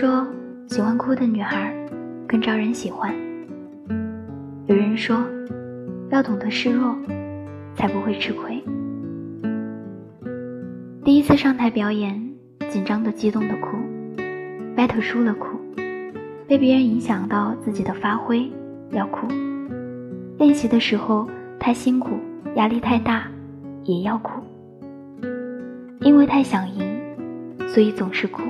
说，喜欢哭的女孩更招人喜欢。有人说，要懂得示弱，才不会吃亏。第一次上台表演，紧张的、激动的哭；battle 输了哭，被别人影响到自己的发挥要哭；练习的时候太辛苦，压力太大也要哭。因为太想赢，所以总是哭。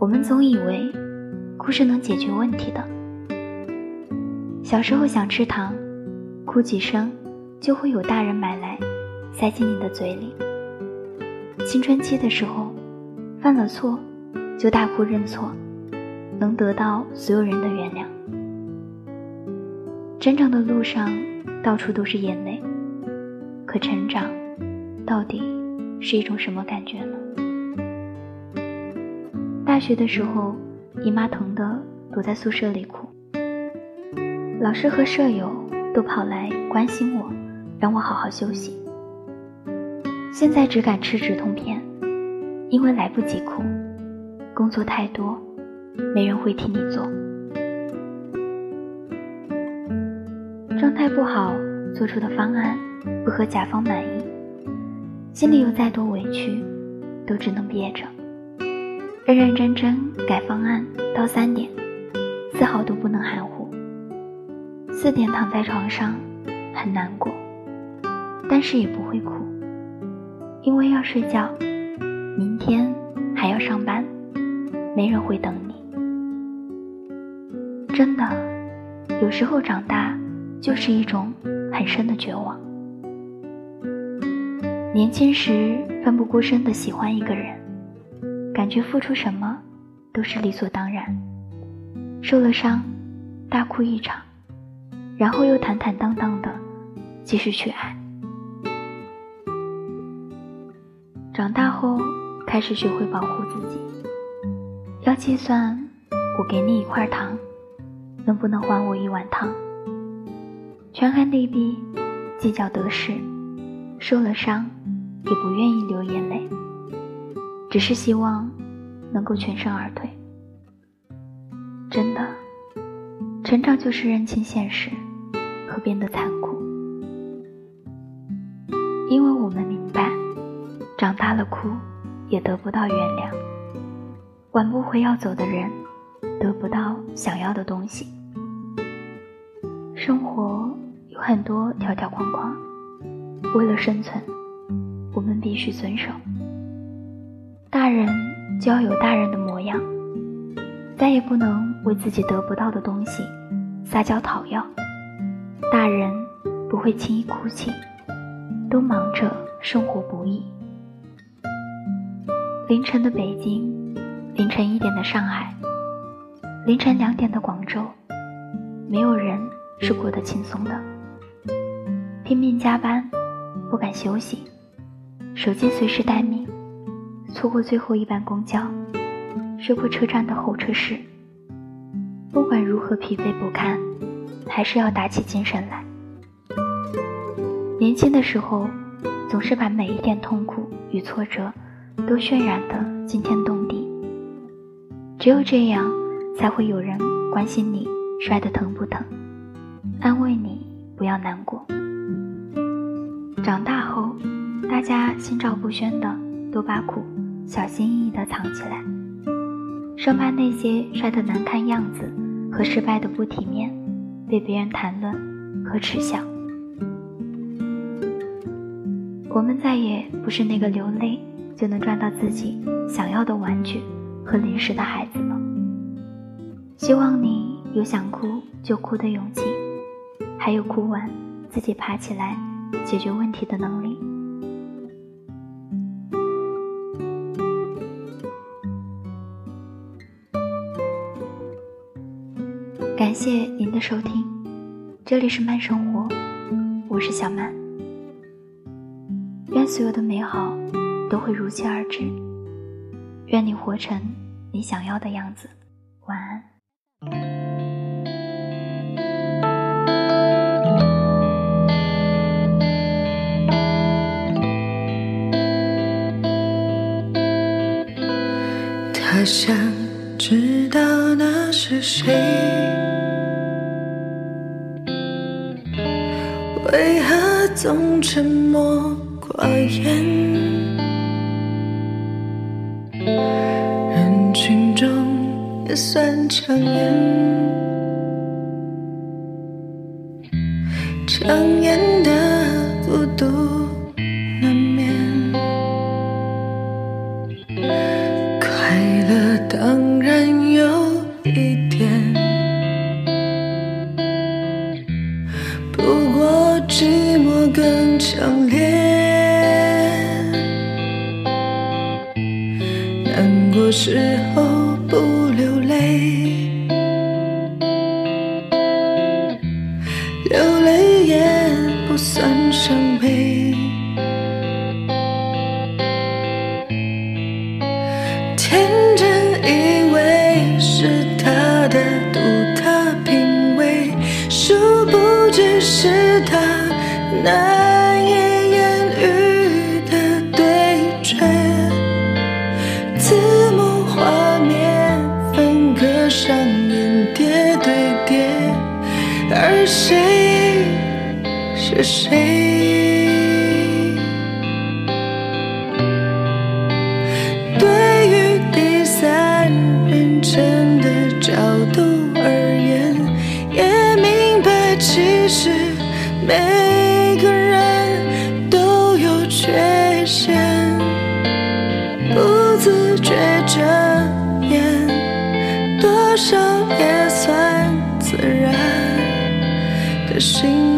我们总以为哭是能解决问题的。小时候想吃糖，哭几声就会有大人买来，塞进你的嘴里。青春期的时候，犯了错就大哭认错，能得到所有人的原谅。成长的路上到处都是眼泪，可成长到底是一种什么感觉呢？大学的时候，姨妈疼的躲在宿舍里哭，老师和舍友都跑来关心我，让我好好休息。现在只敢吃止痛片，因为来不及哭，工作太多，没人会替你做。状态不好，做出的方案不合甲方满意，心里有再多委屈，都只能憋着。认认真真改方案到三点，丝毫都不能含糊。四点躺在床上，很难过，但是也不会哭。因为要睡觉，明天还要上班，没人会等你。真的，有时候长大就是一种很深的绝望。年轻时奋不顾身的喜欢一个人，感觉付出什么都是理所当然。受了伤，大哭一场，然后又坦坦荡荡的继续去爱。长大后，开始学会保护自己。要计算，我给你一块糖，能不能还我一碗汤？权衡利弊，计较得失，受了伤，也不愿意流眼泪，只是希望能够全身而退。真的，成长就是认清现实和变得残酷，因为我们明白。长大了，哭也得不到原谅；挽不回要走的人，得不到想要的东西。生活有很多条条框框，为了生存，我们必须遵守。大人就要有大人的模样，再也不能为自己得不到的东西撒娇讨要。大人不会轻易哭泣，都忙着生活不易。凌晨的北京，凌晨一点的上海，凌晨两点的广州，没有人是过得轻松的。拼命加班，不敢休息，手机随时待命，错过最后一班公交，睡过车站的候车室。不管如何疲惫不堪，还是要打起精神来。年轻的时候，总是把每一点痛苦与挫折。都渲染的惊天动地，只有这样，才会有人关心你摔得疼不疼，安慰你不要难过。长大后，大家心照不宣的都把苦小心翼翼的藏起来，生怕那些摔得难看样子和失败的不体面被别人谈论和耻笑。我们再也不是那个流泪。就能赚到自己想要的玩具和零食的孩子了。希望你有想哭就哭的勇气，还有哭完自己爬起来解决问题的能力。感谢您的收听，这里是慢生活，我是小曼。愿所有的美好。都会如期而至。愿你活成你想要的样子。晚安。他想知道那是谁？为何总沉默寡言？人群中也算抢眼，抢眼的孤独难过时候不流泪，流泪也不算伤悲。天真以为是他的独特品味，殊不知是他难上演叠对叠，而谁是谁？对于第三人称的角度而言，也明白其实每个人都有缺陷，不自觉遮掩，多少也算自然的心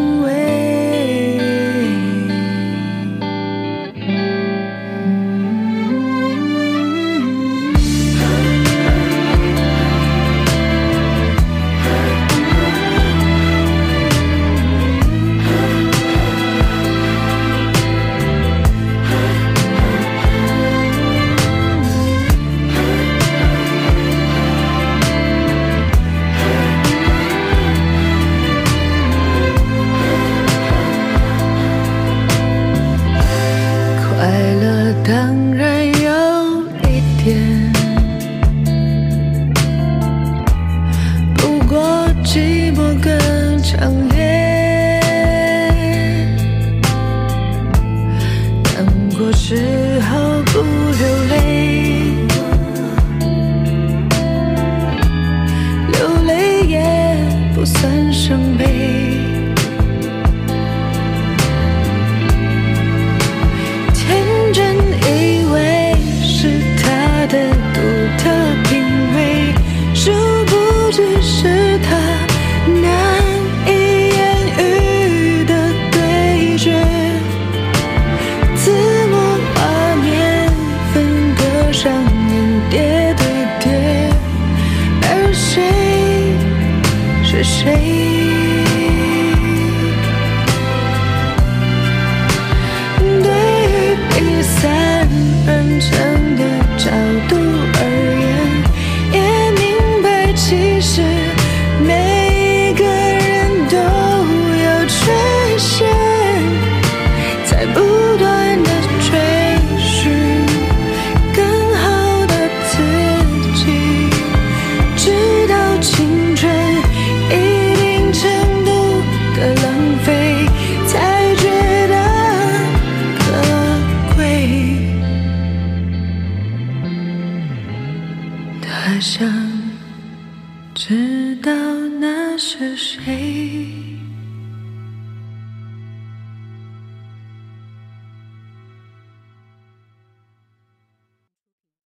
伤悲。想知道那是谁。